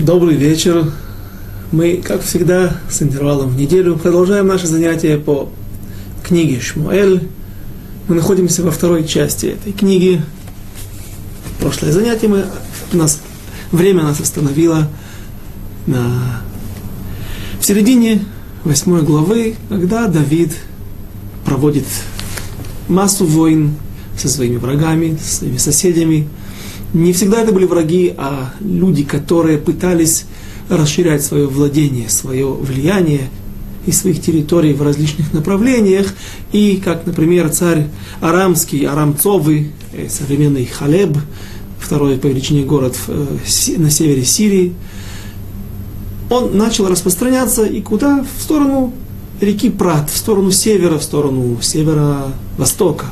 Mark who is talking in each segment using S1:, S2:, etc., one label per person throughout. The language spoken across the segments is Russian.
S1: Добрый вечер. Мы, как всегда, с интервалом в неделю продолжаем наши занятия по книге Шмуэль. Мы находимся во второй части этой книги. Прошлое занятие мы, нас, время нас остановило на, в середине восьмой главы, когда Давид проводит массу войн со своими врагами, со своими соседями – не всегда это были враги, а люди, которые пытались расширять свое владение, свое влияние и своих территорий в различных направлениях. И, как, например, царь Арамский, Арамцовый, э, современный Халеб, второй по величине город э, на севере Сирии, он начал распространяться и куда? В сторону реки Прат, в сторону севера, в сторону северо-востока.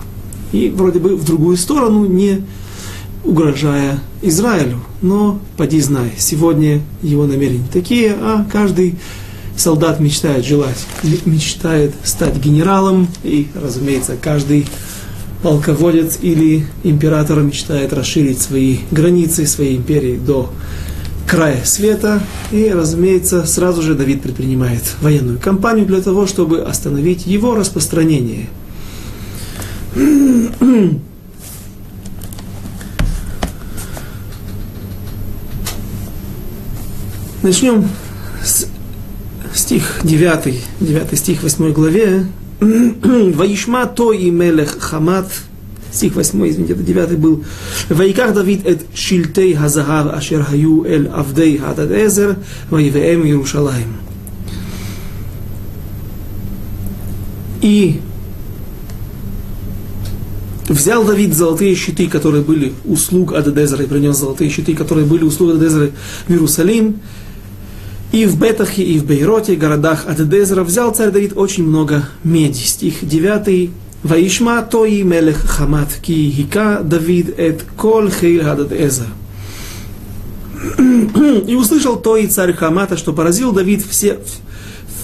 S1: И вроде бы в другую сторону, не угрожая Израилю. Но, поди знай, сегодня его намерения такие, а каждый солдат мечтает желать, мечтает стать генералом, и, разумеется, каждый полководец или император мечтает расширить свои границы, своей империи до края света. И, разумеется, сразу же Давид предпринимает военную кампанию для того, чтобы остановить его распространение. Начнем с стих 9, 9 стих 8 главе. Ваишма то и мелех хамат. Стих 8, извините, это 9 был. Ваиках Давид эт шильтей хазагав ашер хаю эль авдей хадад эзер ваивеем Иерушалаем. И взял Давид золотые щиты, которые были услуг Ададезера, и принес золотые щиты, которые были услуг Ададезера в Иерусалим, и в Бетахе, и в Бейроте, городах Адедезера, взял царь Давид очень много меди. Стих 9. Ваишма тои мелех хамат, ки хика Давид эт кол хейл Адедезер. И услышал той царь Хамата, что поразил Давид все,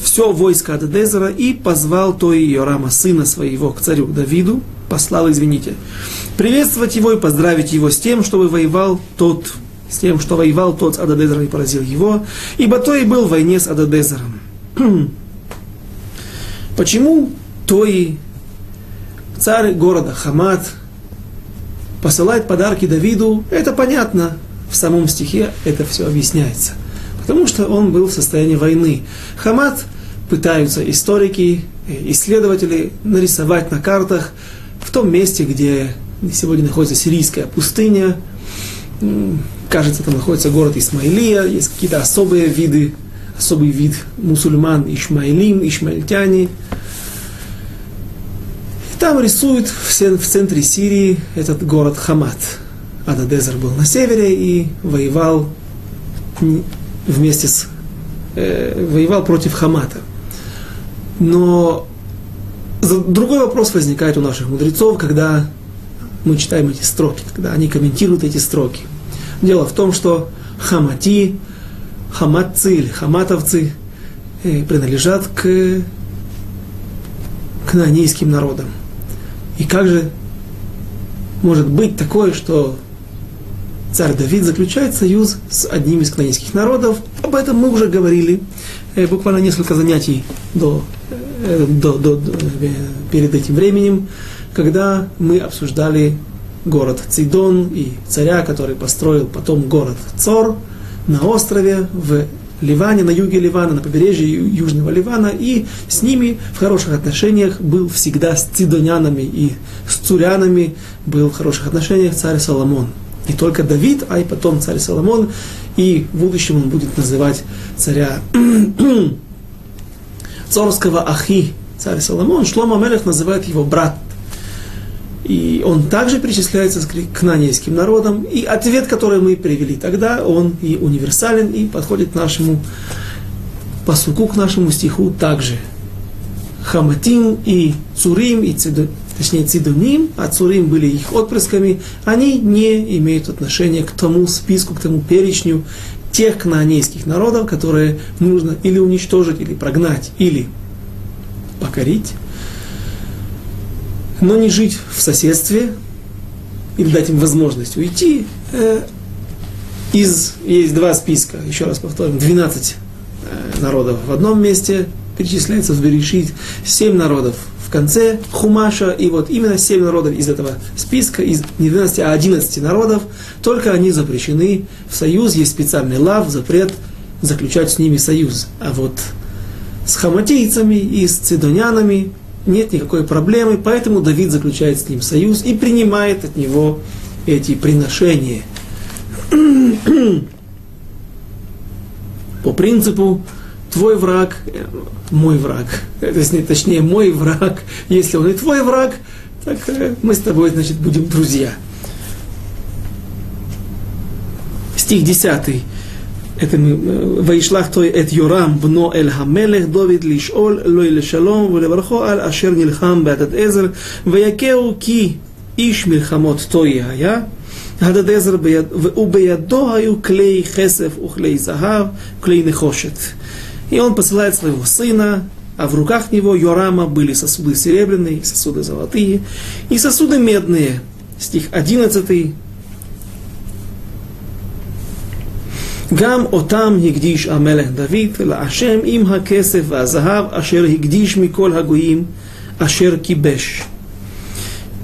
S1: все войско Адедезера и позвал той Йорама, сына своего, к царю Давиду, послал, извините, приветствовать его и поздравить его с тем, чтобы воевал тот с тем, что воевал тот с Ададезером и поразил его, ибо то и был в войне с Ададезером. Почему Той, царь города Хамат, посылает подарки Давиду, это понятно, в самом стихе это все объясняется. Потому что он был в состоянии войны. Хамат пытаются историки, исследователи нарисовать на картах в том месте, где сегодня находится сирийская пустыня, кажется, там находится город Исмаилия, есть какие-то особые виды, особый вид мусульман, ишмаилим, ишмаильтяне. И там рисуют в, центре Сирии этот город Хамат. Ададезер был на севере и воевал вместе с э, воевал против Хамата. Но другой вопрос возникает у наших мудрецов, когда мы читаем эти строки, когда они комментируют эти строки. Дело в том, что хамати, хаматцы или хаматовцы э, принадлежат к кнаанейским народам. И как же может быть такое, что царь Давид заключает союз с одним из кнаанейских народов? Об этом мы уже говорили э, буквально несколько занятий до, э, до, до, до, перед этим временем, когда мы обсуждали город Цидон и царя, который построил потом город Цор на острове в Ливане, на юге Ливана, на побережье Южного Ливана, и с ними в хороших отношениях был всегда с цидонянами и с цурянами был в хороших отношениях царь Соломон. Не только Давид, а и потом царь Соломон, и в будущем он будет называть царя царского Ахи, царь Соломон. Шлома Мелех называет его брат и он также причисляется к нанейским народам. И ответ, который мы привели тогда, он и универсален, и подходит к нашему посуку, к нашему стиху также. Хаматим и Цурим, и цидо, точнее Цидуним, а Цурим были их отпрысками, они не имеют отношения к тому списку, к тому перечню тех кнаанейских народов, которые нужно или уничтожить, или прогнать, или покорить но не жить в соседстве или дать им возможность уйти, э, из, есть два списка, еще раз повторим, 12 э, народов в одном месте, перечисляется в Берешит, 7 народов в конце Хумаша, и вот именно 7 народов из этого списка, из не 12, а 11 народов, только они запрещены в союз, есть специальный лав, запрет заключать с ними союз. А вот с хаматийцами и с цидонянами нет никакой проблемы, поэтому Давид заключает с ним союз и принимает от него эти приношения. По принципу твой враг, э, мой враг. Точнее, мой враг. Если он и твой враг, так э, мы с тобой, значит, будем друзья. Стих 10 Это мы, וישלח תוי את יורם בנו אל המלך דוד לשאול לו לשלום ולברכו על אשר נלחם בהדד עזר ויכהו כי איש מלחמות תוי היה הדד עזר ביד, ובידו היו כלי כסף וכלי זהב, כלי נחושת. И он посылает своего сына, а в руках него Йорама были сосуды серебряные, сосуды золотые и сосуды медные. Стих 11. גם אותם הקדיש המלך דוד להשם עם הכסף והזהב אשר הקדיש מכל הגויים אשר כיבש.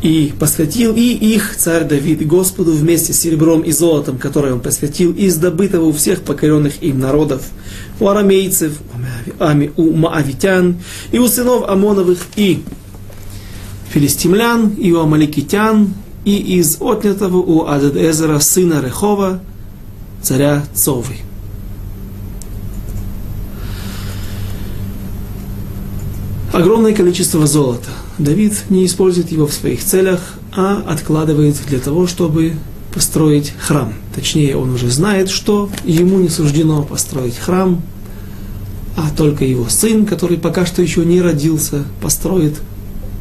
S1: И посвятил и их царь Давид Господу вместе с серебром и золотом, которое он посвятил из добытого у всех покоренных им народов, у арамейцев, у маавитян, и у сынов Амоновых, и филистимлян, и у амаликитян, и из отнятого у Ададезера сына Рехова, царя Цовы. Огромное количество золота. Давид не использует его в своих целях, а откладывает для того, чтобы построить храм. Точнее, он уже знает, что ему не суждено построить храм, а только его сын, который пока что еще не родился, построит.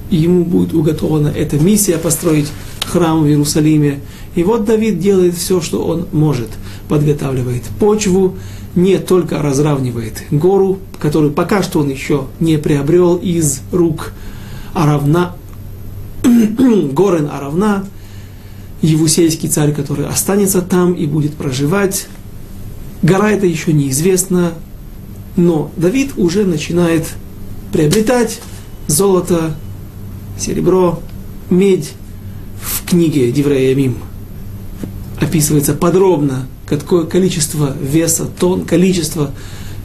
S1: Ему будет уготована эта миссия построить храм в Иерусалиме. И вот Давид делает все, что он может. Подготавливает почву, не только разравнивает гору, которую пока что он еще не приобрел из рук Аравна, Горен Аравна, Евусейский царь, который останется там и будет проживать. Гора это еще неизвестно, но Давид уже начинает приобретать золото, серебро, медь в книге Диврея Мим. Описывается подробно, какое количество веса, тон, количество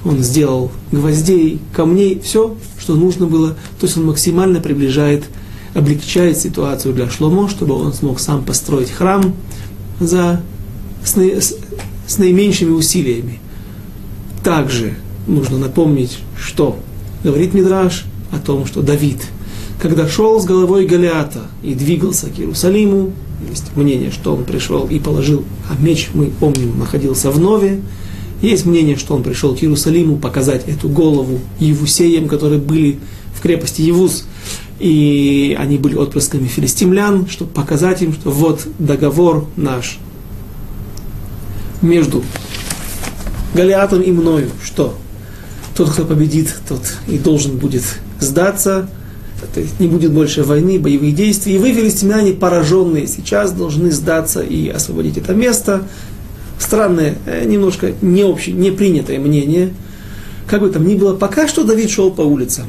S1: он сделал гвоздей, камней, все, что нужно было. То есть он максимально приближает, облегчает ситуацию для Шломо, чтобы он смог сам построить храм за, с, с, с наименьшими усилиями. Также нужно напомнить, что говорит Мидраш о том, что Давид, когда шел с головой Голиата и двигался к Иерусалиму, есть мнение, что он пришел и положил, а меч, мы помним, находился в Нове, есть мнение, что он пришел к Иерусалиму показать эту голову Евусеям, которые были в крепости Евус, и они были отпрысками филистимлян, чтобы показать им, что вот договор наш между Голиатом и мною, что тот, кто победит, тот и должен будет сдаться, то есть не будет больше войны, боевых действий. И вы, филистимляне, пораженные, сейчас должны сдаться и освободить это место. Странное, э, немножко не общее, не принятое мнение. Как бы там ни было, пока что Давид шел по улицам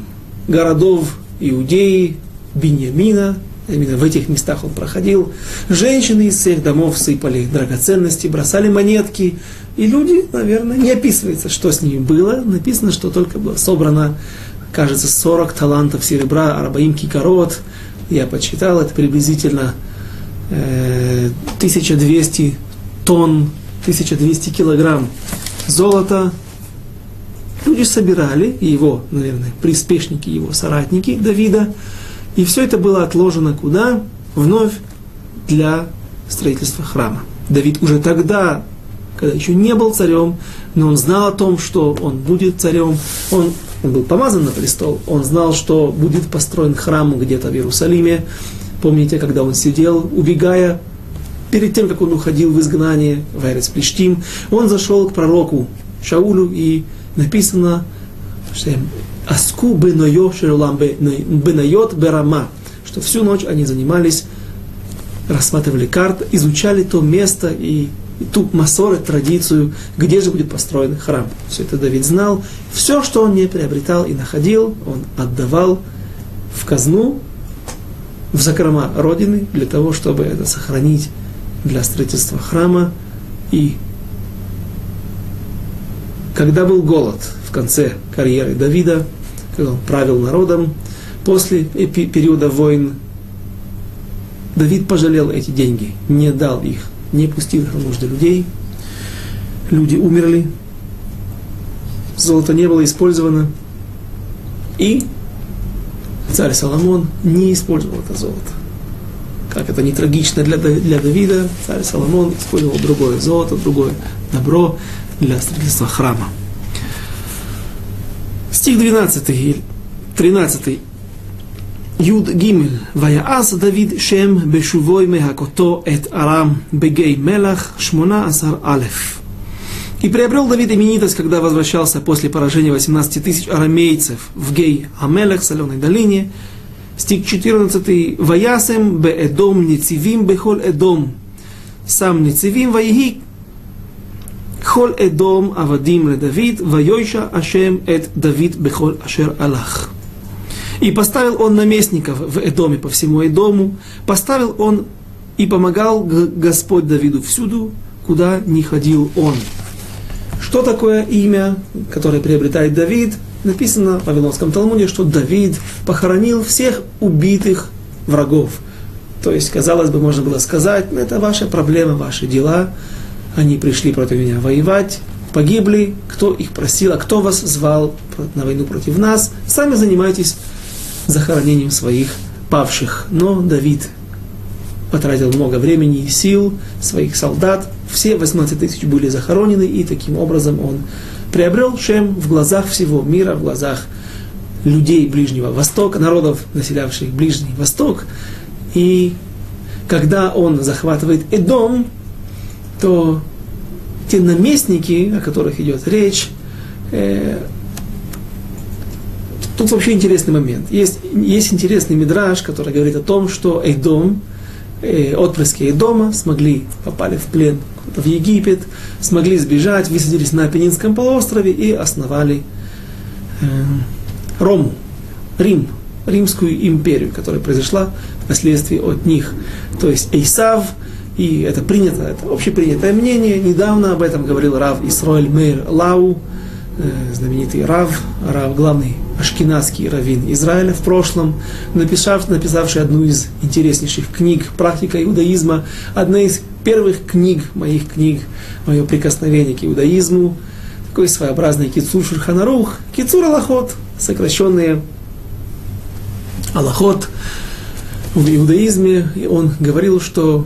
S1: городов Иудеи, Беньямина, именно в этих местах он проходил. Женщины из всех домов сыпали драгоценности, бросали монетки. И люди, наверное, не описывается, что с ними было. Написано, что только было собрано, кажется, 40 талантов серебра, арбаим кикарот. Я подсчитал, это приблизительно э, 1200 тонн, 1200 килограмм золота. Люди собирали, его, наверное, приспешники, его соратники Давида, и все это было отложено куда? Вновь для строительства храма. Давид уже тогда, когда еще не был царем, но он знал о том, что он будет царем, он, он был помазан на престол, он знал, что будет построен храм где-то в Иерусалиме. Помните, когда он сидел, убегая, перед тем, как он уходил в изгнание в Эрец Плештим, он зашел к пророку Шаулю и написано, что Аску бенайот берама, что всю ночь они занимались, рассматривали карты, изучали то место и ту массоры, традицию, где же будет построен храм. Все это Давид знал. Все, что он не приобретал и находил, он отдавал в казну, в закрома Родины, для того, чтобы это сохранить для строительства храма. И когда был голод в конце карьеры Давида, когда он правил народом, после периода войн, Давид пожалел эти деньги, не дал их не пустил на нужды людей. Люди умерли, золото не было использовано. И царь Соломон не использовал это золото. Как это не трагично для, для Давида, царь Соломон использовал другое золото, другое добро для строительства храма. Стих 12 и 13 י' ג' ויעש דוד שם בשובוי מהכותו את ארם בגיא מלח שמונה עשר א'. И приобрел Давид именитость, когда возвращался после поражения 18 тысяч арамейцев в Гей Амелех, соленой долине. Стих 14. «Ваясем бе Эдом нецивим бехол Эдом». Сам нецивим ваиги хол Эдом авадим ле Давид, вайойша Ашем эт Давид бехол ашер Аллах. И поставил он наместников в Эдоме по всему Эдому, поставил он и помогал Господь Давиду всюду, куда не ходил он. Что такое имя, которое приобретает Давид? Написано в Вавилонском Талмуде, что Давид похоронил всех убитых врагов. То есть, казалось бы, можно было сказать, «Ну, это ваша проблема, ваши дела. Они пришли против меня воевать, погибли, кто их просил, а кто вас звал на войну против нас. Сами занимайтесь захоронением своих павших. Но Давид потратил много времени и сил своих солдат. Все 18 тысяч были захоронены, и таким образом он приобрел Шем в глазах всего мира, в глазах людей Ближнего Востока, народов, населявших Ближний Восток. И когда он захватывает Эдом, то те наместники, о которых идет речь, э, Тут вообще интересный момент. Есть, есть интересный мидраж, который говорит о том, что Эйдом, э, отпрыски Эйдома смогли, попали в плен в Египет, смогли сбежать, высадились на Апеннинском полуострове и основали э, Рому, Рим, Римскую империю, которая произошла впоследствии от них. То есть Эйсав, и это принято, это общепринятое мнение, недавно об этом говорил Рав Исроэль Мейр Лау, знаменитый Рав, Рав, главный ашкенадский раввин Израиля в прошлом, написав, написавший одну из интереснейших книг «Практика иудаизма», одна из первых книг, моих книг, мое прикосновение к иудаизму, такой своеобразный кицур шурханарух, кицур аллахот, сокращенные аллахот в иудаизме, и он говорил, что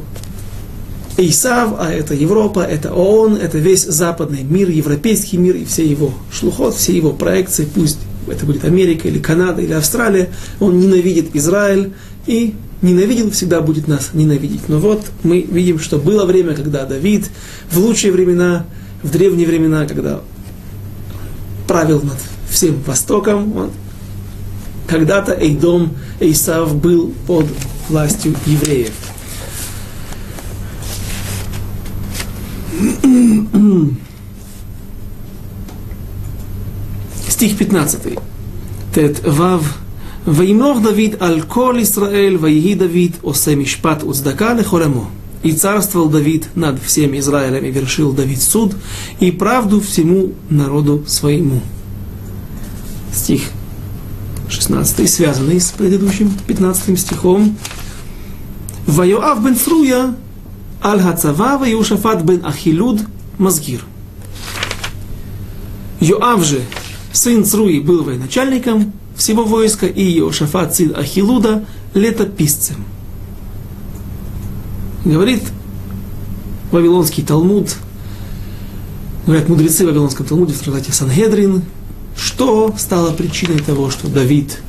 S1: Исав, а это Европа, это ООН, это весь западный мир, европейский мир и все его шлухот, все его проекции, пусть это будет Америка или Канада или Австралия, он ненавидит Израиль и ненавидел, всегда будет нас ненавидеть. Но вот мы видим, что было время, когда Давид в лучшие времена, в древние времена, когда правил над всем Востоком, он, когда-то Эйдом, Эйсав был под властью евреев. Стих 15. Тет Вав. Ваимлох Давид аль кол Исраэль, ваиги Давид, осе мишпат уцдака лехолемо. И царствовал Давид над всем Израилем, и вершил Давид суд, и правду всему народу своему. Стих 16, связанный с предыдущим 15 стихом. Ваиоав бен Сруя аль хацава, Ваюшафат бен Ахилуд, Мазгир. Йоав же Сын Цруи был военачальником всего войска, и Иошафат, сын Ахилуда, летописцем. Говорит Вавилонский Талмуд, говорят мудрецы в Вавилонском Талмуде в трактате Сангедрин, что стало причиной того, что Давид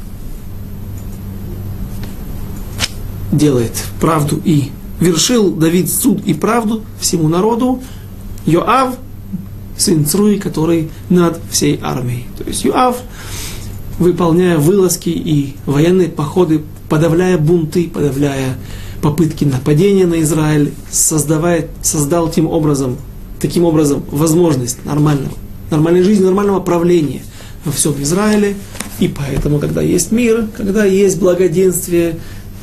S1: делает правду и вершил Давид суд и правду всему народу, Йоав сын Цруи, который над всей армией. То есть Юав, выполняя вылазки и военные походы, подавляя бунты, подавляя попытки нападения на Израиль, создавая, создал тем образом, таким образом возможность нормального, нормальной жизни, нормального правления во всем Израиле. И поэтому, когда есть мир, когда есть благоденствие,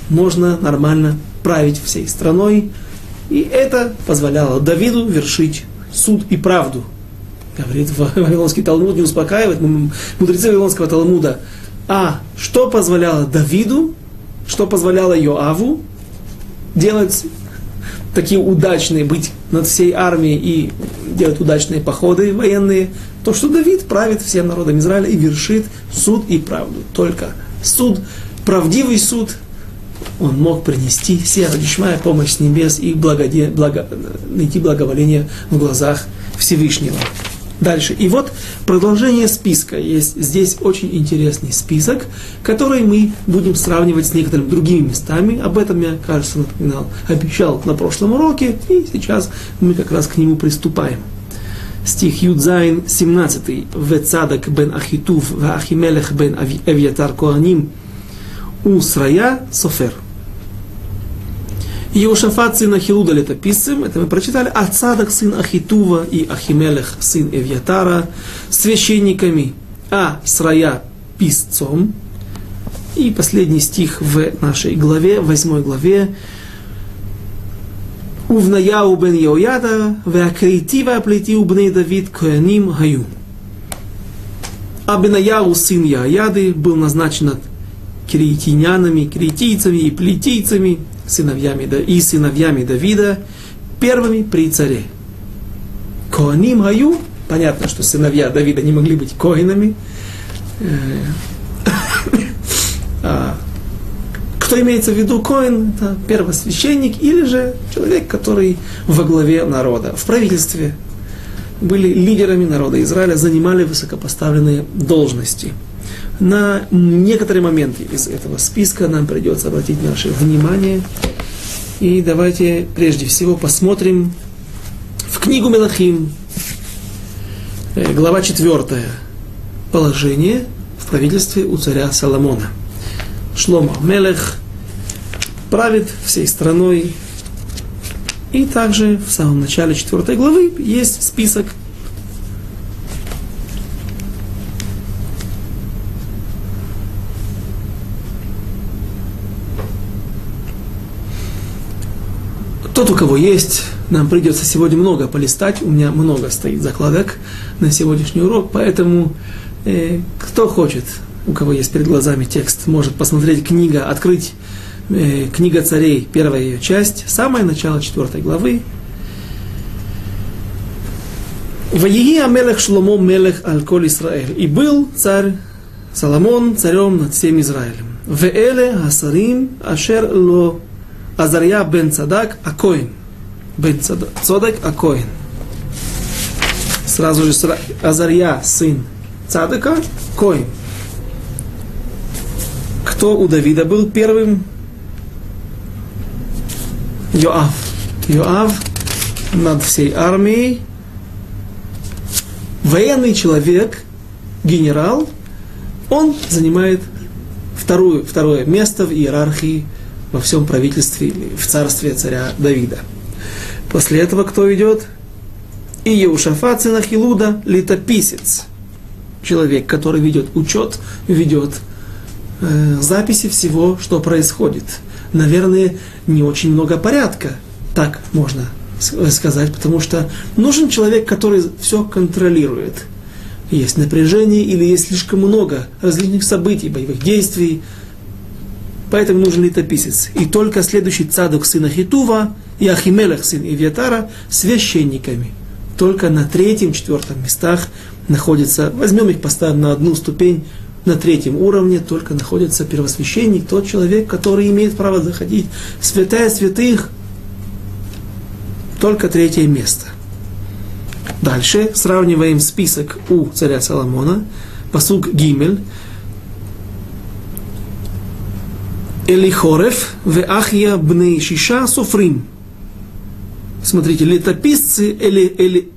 S1: можно нормально править всей страной. И это позволяло Давиду вершить суд и правду. Говорит Вавилонский Талмуд, не успокаивает мудрецы Вавилонского Талмуда. А что позволяло Давиду, что позволяло Йоаву делать такие удачные, быть над всей армией и делать удачные походы военные, то, что Давид правит всем народом Израиля и вершит суд и правду. Только суд, правдивый суд, он мог принести все Радишмая помощь с небес и благоде, благо, найти благоволение в глазах Всевышнего. Дальше. И вот продолжение списка. Есть здесь очень интересный список, который мы будем сравнивать с некоторыми другими местами. Об этом я, кажется, напоминал, обещал на прошлом уроке, и сейчас мы как раз к нему приступаем. Стих Юдзайн 17. Вецадак бен Ахитув, Ахимелех бен Авиатар Коаним, Усрая Софер. Иошафат сын Ахилуда летописцем, это мы прочитали, Ацадак сын Ахитува и Ахимелех сын Эвьятара священниками, а Срая писцом. И последний стих в нашей главе, восьмой главе. Увнаяу бен Йояда, веакрейтива плетиу бней Давид кояним хаю. А Бенаяу сын Яяды был назначен кирейтинянами, кирейтийцами и плетийцами, сыновьями, и сыновьями Давида первыми при царе. Коаним Аю, понятно, что сыновья Давида не могли быть коинами. Э, а, кто имеется в виду коин, это первосвященник или же человек, который во главе народа, в правительстве были лидерами народа Израиля, занимали высокопоставленные должности – на некоторые моменты из этого списка нам придется обратить наше внимание. И давайте прежде всего посмотрим в книгу Мелахим, э, глава 4, положение в правительстве у царя Соломона. Шлома Мелех правит всей страной. И также в самом начале 4 главы есть список Тот, у кого есть, нам придется сегодня много полистать. У меня много стоит закладок на сегодняшний урок, поэтому э, кто хочет, у кого есть перед глазами текст, может посмотреть книга, открыть э, книга царей, первая ее часть, самое начало четвертой главы. Ваеги Амелех Шломо Мелех Аль-Коль Исраэль. И был царь Соломон царем над всем Израилем. Веэле Асарим Ашер Ло Азарья бен Цадак Акоин. Бен Цадак Акоин. Сразу же Азарья, сын Цадака, Коин. Кто у Давида был первым? Йоав. Йоав над всей армией. Военный человек, генерал, он занимает вторую, второе место в иерархии во всем правительстве, в царстве царя Давида. После этого кто идет? И Еушафат, сын Ахилуда, летописец. Человек, который ведет учет, ведет э, записи всего, что происходит. Наверное, не очень много порядка, так можно сказать, потому что нужен человек, который все контролирует. Есть напряжение или есть слишком много различных событий, боевых действий, Поэтому нужен летописец. И только следующий цадок сына Хитува и Ахимелех сын Ивьятара священниками. Только на третьем, четвертом местах находится, возьмем их, поставим на одну ступень, на третьем уровне только находится первосвященник, тот человек, который имеет право заходить святая святых, только третье место. Дальше сравниваем список у царя Соломона, посуг Гимель, Элихорев в Ахия бней Шиша Софрим. Смотрите, летописцы Эли, Эли,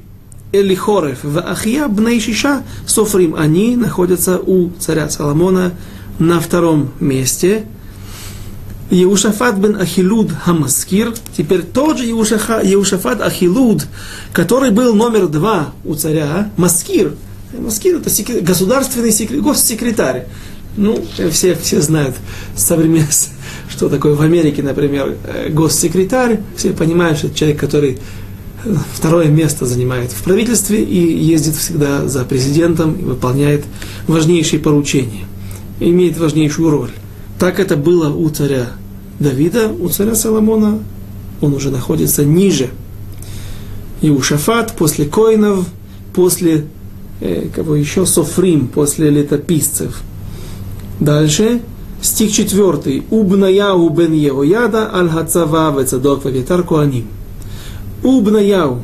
S1: Элихорев в Ахия бней Шиша Софрим. Они находятся у царя Соломона на втором месте. Еушафат бен Ахилуд Хамаскир, теперь тот же Еушафат Ахилуд, который был номер два у царя, Маскир. Маскир это секрет, государственный секрет, госсекретарь. Ну, все, все знают современные, что такое в Америке, например, э, госсекретарь. Все понимают, что это человек, который э, второе место занимает в правительстве и ездит всегда за президентом и выполняет важнейшие поручения, имеет важнейшую роль. Так это было у царя Давида, у царя Соломона он уже находится ниже. И у Шафат после коинов, после э, кого еще, Софрим, после летописцев. Дальше, стих 4. Убнаяу бен Еояда аль хацава вецадок вавитар куаним. Убнаяу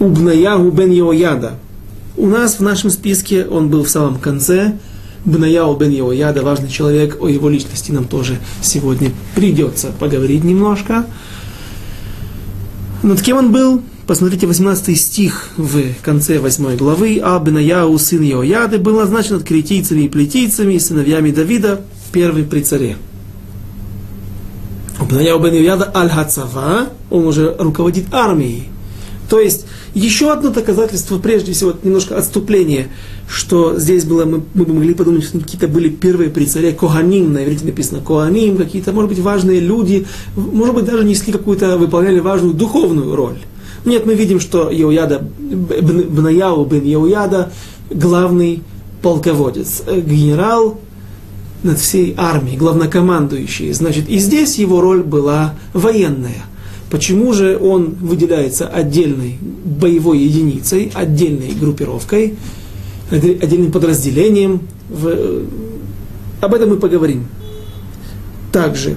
S1: Убнаяху бен Йояда. У нас в нашем списке он был в самом конце. Бнаяу бен Йояда, важный человек, о его личности нам тоже сегодня придется поговорить немножко. Над кем он был? Посмотрите 18 стих в конце 8 главы. А сын Йояды, был назначен от критийцами и плетийцами, и сыновьями Давида, первый при царе. Бенаяу бен Йояда аль-Хацава, он уже руководит армией. То есть, еще одно доказательство, прежде всего, немножко отступление, что здесь было, мы, мы могли подумать, что какие-то были первые при царе Коганим, на иврите написано Коганим, какие-то, может быть, важные люди, может быть, даже несли какую-то, выполняли важную духовную роль. Нет, мы видим, что Еуяда, Бнаяу бен Еуяда, главный полководец, э, генерал над всей армией, главнокомандующий. Значит, и здесь его роль была военная. Почему же он выделяется отдельной боевой единицей, отдельной группировкой, отдельным подразделением? В... Э, об этом мы поговорим. Также.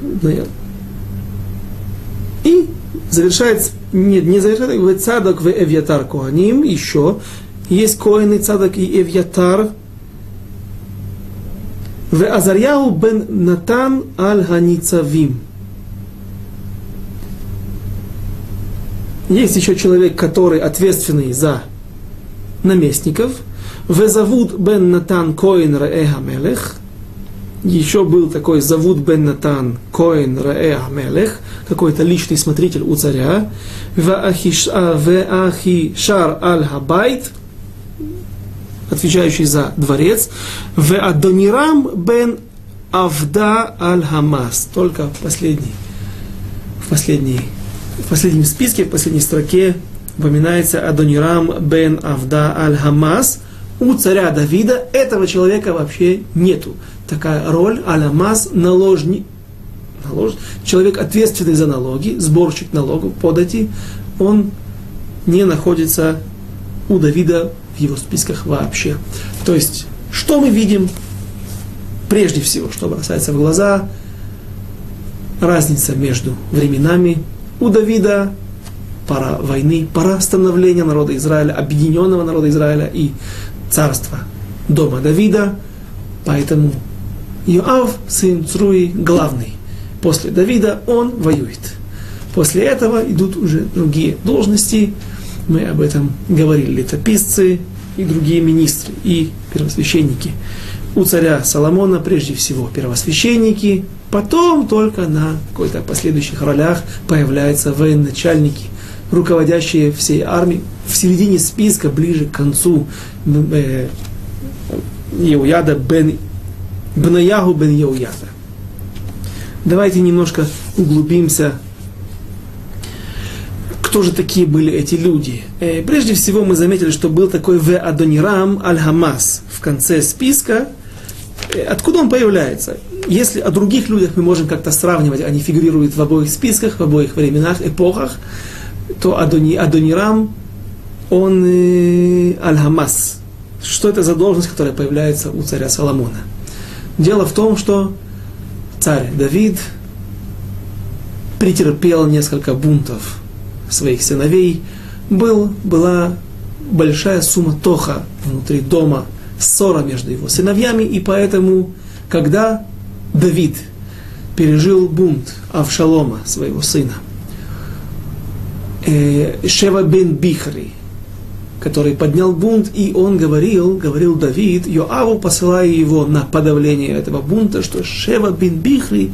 S1: И завершает, нет, не завершает, цадок в Эвьятар Коаним, еще есть Коины Цадок и Эвьятар, в Азарьяу бен Натан аль Есть еще человек, который ответственный за наместников. Везавуд бен Натан Коин Раэха Мелех. Еще был такой Завуд бен Натан Коин Раэха Мелех, какой-то личный смотритель у царя. Веахишар Аль Хабайт, отвечающий за дворец. Веадонирам бен Авда Аль Хамас. Только последний, в последний в последнем списке, в последней строке упоминается Адонирам бен Авда аль-Хамас. У царя Давида этого человека вообще нету. Такая роль аль-Хамас наложник, налож, человек ответственный за налоги, сборщик налогов, подати, он не находится у Давида в его списках вообще. То есть, что мы видим? Прежде всего, что бросается в глаза, разница между временами у Давида пора войны, пора становления народа Израиля, объединенного народа Израиля и царства дома Давида. Поэтому Иоав, сын Цруи, главный. После Давида он воюет. После этого идут уже другие должности. Мы об этом говорили, летописцы и другие министры, и первосвященники. У царя Соломона прежде всего первосвященники, Потом только на какой-то последующих ролях появляются военачальники, руководящие всей армией. В середине списка, ближе к концу, э, Еуяда бен Бнаягу бен Еуяда. Давайте немножко углубимся кто же такие были эти люди? Э, прежде всего мы заметили, что был такой В Адонирам Аль-Хамас в конце списка. Откуда он появляется? если о других людях мы можем как-то сравнивать, они фигурируют в обоих списках, в обоих временах, эпохах, то Адони, Адонирам, он э, Аль-Хамас. Что это за должность, которая появляется у царя Соломона? Дело в том, что царь Давид претерпел несколько бунтов своих сыновей, был, была большая суматоха внутри дома, ссора между его сыновьями, и поэтому, когда Давид пережил бунт Авшалома, своего сына. Э, Шева бен Бихри, который поднял бунт, и он говорил, говорил Давид, Йоаву, посылая его на подавление этого бунта, что Шева бин Бихри,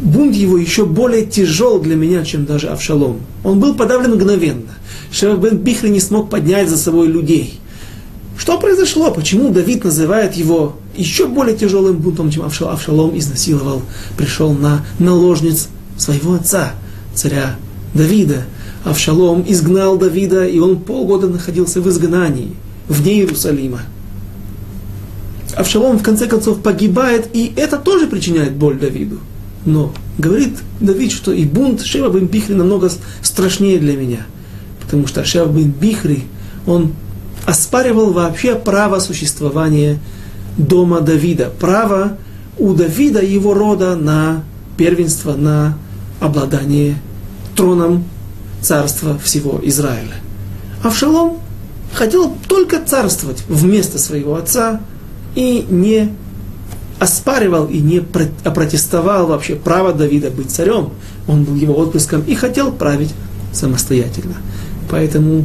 S1: бунт его еще более тяжел для меня, чем даже Авшалом. Он был подавлен мгновенно. Шева бин Бихри не смог поднять за собой людей. Что произошло? Почему Давид называет его еще более тяжелым бунтом, чем Авшалом изнасиловал, пришел на наложниц своего отца, царя Давида. Авшалом изгнал Давида, и он полгода находился в изгнании, вне Иерусалима. Авшалом в конце концов погибает, и это тоже причиняет боль Давиду. Но говорит Давид, что и бунт Шева бен Бихри намного страшнее для меня. Потому что Шева бен Бихри, он оспаривал вообще право существования дома Давида. Право у Давида и его рода на первенство, на обладание троном царства всего Израиля. Авшалом хотел только царствовать вместо своего отца и не оспаривал и не опротестовал вообще право Давида быть царем. Он был его отпрыском и хотел править самостоятельно. Поэтому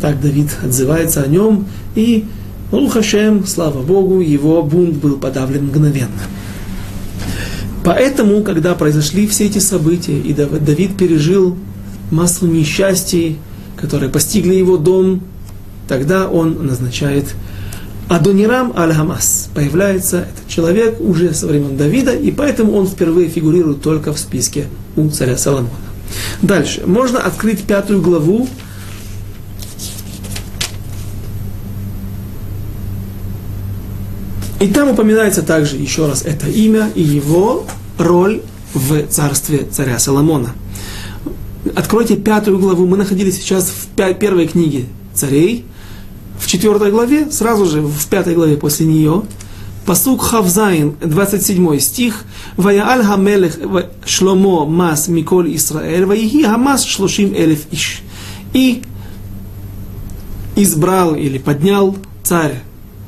S1: так Давид отзывается о нем, и Рухашем, слава Богу, его бунт был подавлен мгновенно. Поэтому, когда произошли все эти события, и Давид пережил массу несчастий, которые постигли его дом, тогда он назначает Адонирам Аль-Хамас. Появляется этот человек уже со времен Давида, и поэтому он впервые фигурирует только в списке у царя Соломона. Дальше. Можно открыть пятую главу. И там упоминается также еще раз это имя и его роль в царстве царя Соломона. Откройте пятую главу. Мы находились сейчас в первой книге царей. В четвертой главе, сразу же в пятой главе после нее, Пасук Хавзайн, 27 стих, Ваяаль Хамелех Шломо Мас Миколь Исраэль, Ваихи Хамас Шлушим Элев Иш. И избрал или поднял царь,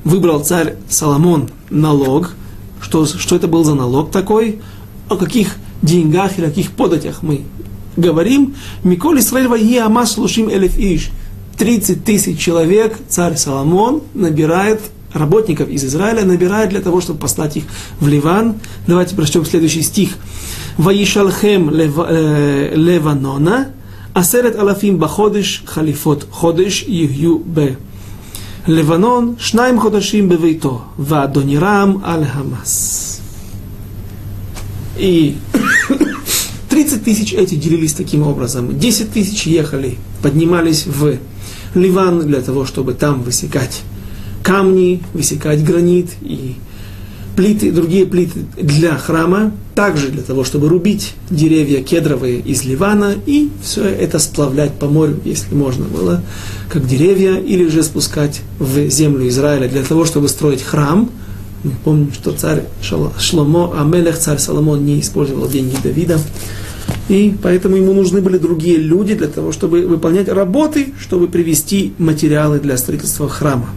S1: выбрал царь Соломон налог. Что, что это был за налог такой? о каких деньгах или о каких податях мы говорим. Миколь Исраиль Ваги Амас Слушим Элеф Иш. 30 тысяч человек царь Соломон набирает работников из Израиля, набирает для того, чтобы послать их в Ливан. Давайте прочтем следующий стих. Ваишалхем э, Леванона, Асерет Алафим Баходыш Халифот Ходыш Ю Б. Леванон, Шнайм Ходашим Бевейто, Вадонирам Аль Хамас. И 30 тысяч эти делились таким образом. 10 тысяч ехали, поднимались в Ливан для того, чтобы там высекать камни, высекать гранит и плиты, другие плиты для храма, также для того, чтобы рубить деревья кедровые из Ливана и все это сплавлять по морю, если можно было, как деревья, или же спускать в землю Израиля для того, чтобы строить храм – мы помним, что царь Шломо, Амелех, царь Соломон не использовал деньги Давида. И поэтому ему нужны были другие люди для того, чтобы выполнять работы, чтобы привести материалы для строительства храма.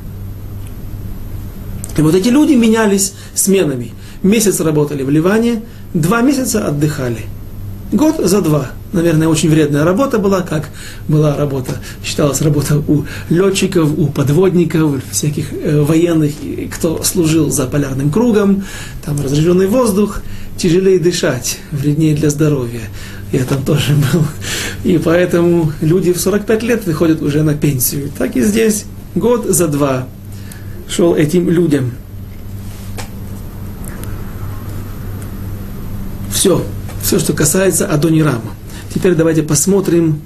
S1: И вот эти люди менялись сменами. Месяц работали в Ливане, два месяца отдыхали. Год за два наверное, очень вредная работа была, как была работа, считалась работа у летчиков, у подводников, всяких э, военных, кто служил за полярным кругом, там разряженный воздух, тяжелее дышать, вреднее для здоровья. Я там тоже был. И поэтому люди в 45 лет выходят уже на пенсию. Так и здесь год за два шел этим людям. Все, все, что касается Адонирама. Теперь давайте посмотрим.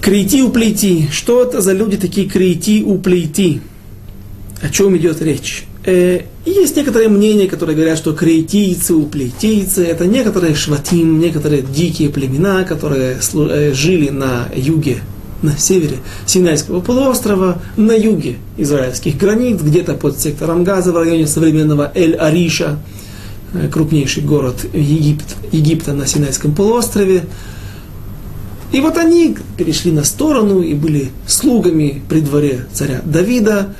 S1: Крейти уплейти. Что это за люди такие крейти уплейти? О чем идет речь? Э, есть некоторые мнения, которые говорят, что крейтийцы, уплейтийцы – это некоторые шватим, некоторые дикие племена, которые э, жили на юге, на севере Синайского полуострова, на юге израильских границ, где-то под сектором Газа в районе современного Эль-Ариша – Э, крупнейший город Египет, Египта на Синайском полуострове. И вот они перешли на сторону и были слугами при дворе царя Давида.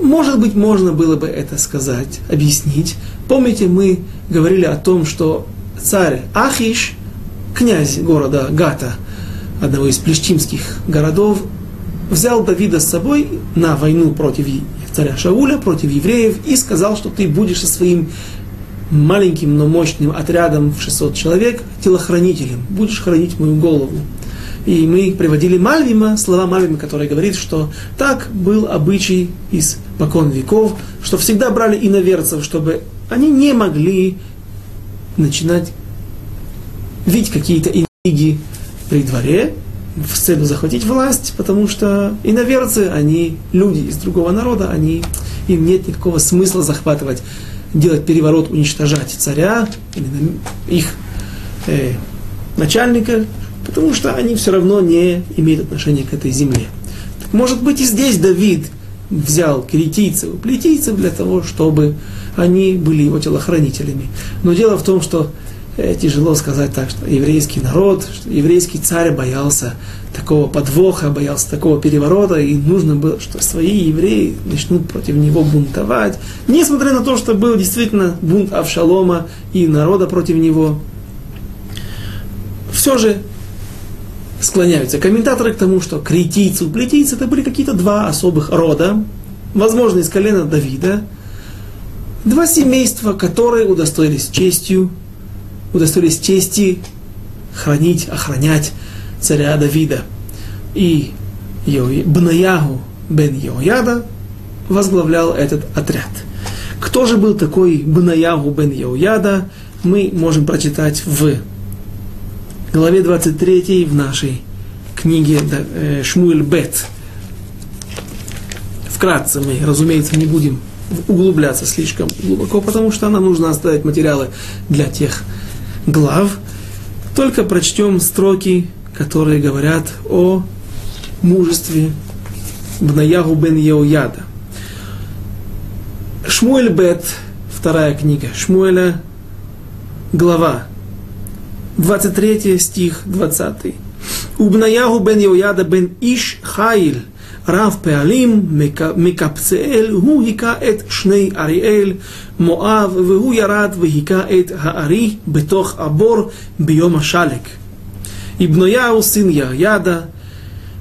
S1: Может быть, можно было бы это сказать, объяснить. Помните, мы говорили о том, что царь Ахиш, князь города Гата, одного из плештимских городов, взял Давида с собой на войну против царя Шауля, против евреев, и сказал, что ты будешь со своим маленьким, но мощным отрядом в 600 человек телохранителем, будешь хранить мою голову. И мы приводили Мальвима, слова Мальвима, который говорит, что так был обычай из покон веков, что всегда брали иноверцев, чтобы они не могли начинать видеть какие-то интриги при дворе, в целью захватить власть, потому что иноверцы, они люди из другого народа, они, им нет никакого смысла захватывать, делать переворот, уничтожать царя, или их э, начальника, потому что они все равно не имеют отношения к этой земле. Так, может быть и здесь Давид взял киритийцев, плетийцев для того, чтобы они были его телохранителями. Но дело в том, что тяжело сказать так, что еврейский народ, что еврейский царь боялся такого подвоха, боялся такого переворота, и нужно было, что свои евреи начнут против него бунтовать, несмотря на то, что был действительно бунт Авшалома и народа против него. Все же склоняются комментаторы к тому, что критийцы, плетийцы это были какие-то два особых рода, возможно, из колена Давида, два семейства, которые удостоились честью, удостоились чести хранить, охранять царя Давида. И Бнаягу бен Йояда возглавлял этот отряд. Кто же был такой Бнаягу бен Йояда, мы можем прочитать в главе 23 в нашей книге э, Шмуэль Бет. Вкратце мы, разумеется, не будем углубляться слишком глубоко, потому что нам нужно оставить материалы для тех глав. Только прочтем строки, которые говорят о мужестве Бнаягу бен Еояда. Шмуэль Бет, вторая книга Шмуэля, глава 23 стих 20. Убнаягу бен Йояда бен Иш Хаил, רב פעלים מקפצאל, הוא היכה את שני אריאל, מואב, והוא ירד והיכה את הארי בתוך הבור ביום השלג. Ибнояу, сын Яяда,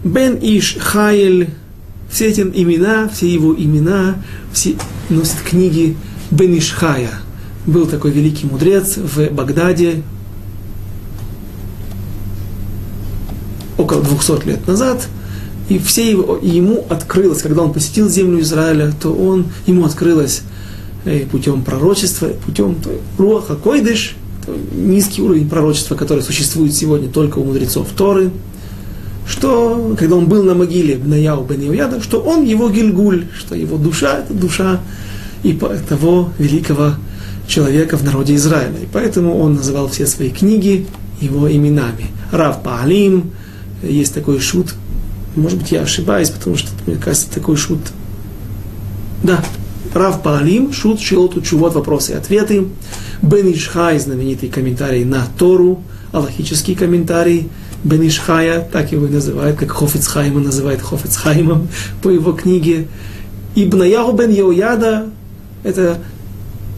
S1: Бен Иш Хайль, все эти имена, все его имена, все носят книги Бен Ишхая. Был такой великий мудрец в Багдаде, около 200 лет назад, и все его, ему открылось, когда он посетил землю Израиля, то он, ему открылось э, путем пророчества, путем Руаха Койдыш, низкий уровень пророчества, который существует сегодня только у мудрецов Торы, что, когда он был на могиле Бнаяу бен Иояда, что он его гильгуль, что его душа – это душа и того великого человека в народе Израиля. И поэтому он называл все свои книги его именами. Рав Паалим, есть такой шут, может быть, я ошибаюсь, потому что, мне кажется, такой шут, да, Рав Паалим, шут, шиоту, чувот, вопросы и ответы. Бен Ишхай, знаменитый комментарий на Тору, аллахический комментарий. Бен Ишхая, так его и называют, как Хофицхайма называет Хофицхаймом по его книге. Ибн бен Йояда, это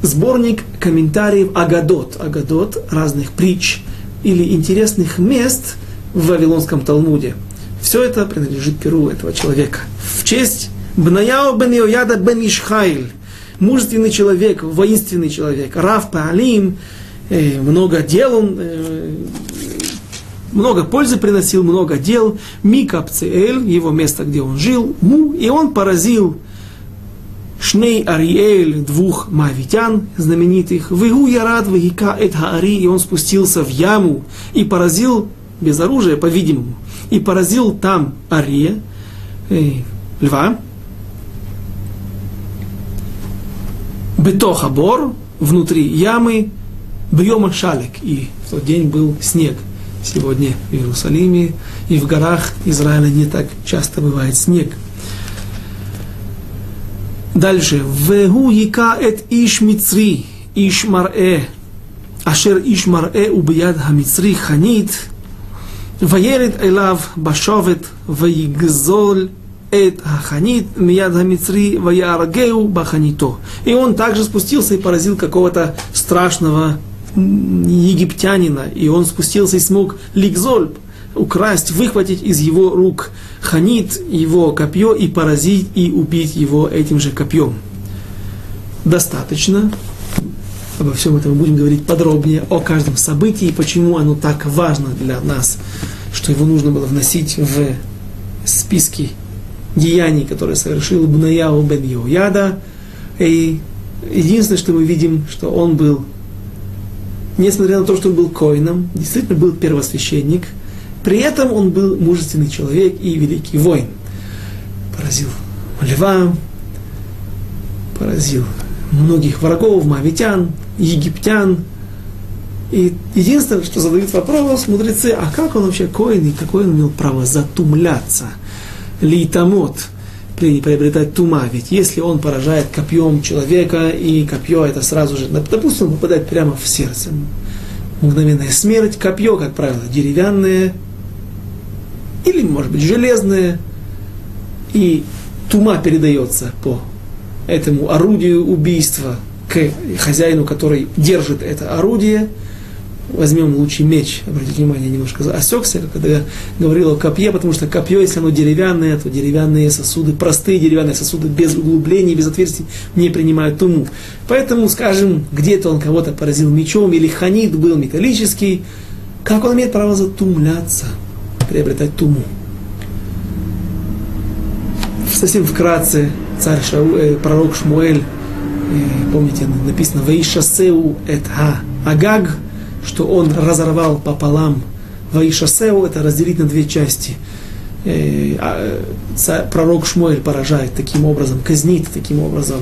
S1: сборник комментариев Агадот. Агадот разных притч или интересных мест – в Вавилонском Талмуде. Все это принадлежит перу этого человека. В честь Бнаяу бен Йояда бен Ишхайль, мужественный человек, воинственный человек, Рав Паалим, э, много дел он, э, много пользы приносил, много дел. Мика Пцеэль, его место, где он жил, Му, и он поразил Шней Ариэль, двух мавитян знаменитых, Вегу Ярад, Вегика Эт и он спустился в яму и поразил без оружия, по-видимому, и поразил там Ария, э, льва, Бетоха Бор, внутри ямы, Бьема Шалек, и в тот день был снег. Сегодня в Иерусалиме и в горах Израиля не так часто бывает снег. Дальше. Вегу яка эт иш мицри, иш марэ, ашер иш марэ убияд хамицри ханит, וירד אליו בשובט ויגזול את החנית מיד המצרי ויהרגהו בחניתו. И он также спустился и поразил какого-то страшного египтянина, и он спустился и смог ликзоль, украсть, выхватить из его рук ханит, его копье и поразить и убить его этим же копьем. Достаточно. Обо всем этом мы будем говорить подробнее, о каждом событии и почему оно так важно для нас, что его нужно было вносить в списки деяний, которые совершил Бнаяу бен Йояда. И единственное, что мы видим, что он был, несмотря на то, что он был коином, действительно был первосвященник, при этом он был мужественный человек и великий воин. Поразил Льва, поразил многих врагов, мавитян, египтян. И единственное, что задают вопрос мудрецы, а как он вообще коин и какое он имел право затумляться – литамот, приобретать тума. Ведь если он поражает копьем человека, и копье это сразу же, допустим, попадает прямо в сердце, мгновенная смерть, копье, как правило, деревянное, или, может быть, железное, и тума передается по этому орудию убийства к хозяину, который держит это орудие – возьмем лучший меч, обратите внимание, немножко осекся, когда я говорил о копье, потому что копье, если оно деревянное, то деревянные сосуды, простые деревянные сосуды, без углублений, без отверстий, не принимают туму. Поэтому, скажем, где-то он кого-то поразил мечом, или ханит был металлический, как он имеет право затумляться, приобретать туму? Совсем вкратце, царь Шау, э, пророк Шмуэль, помните, написано «Ваишасеу эт ха агаг», что он разорвал пополам Ваишасеу, это разделить на две части. Э, а, пророк Шмуэль поражает таким образом, казнит таким образом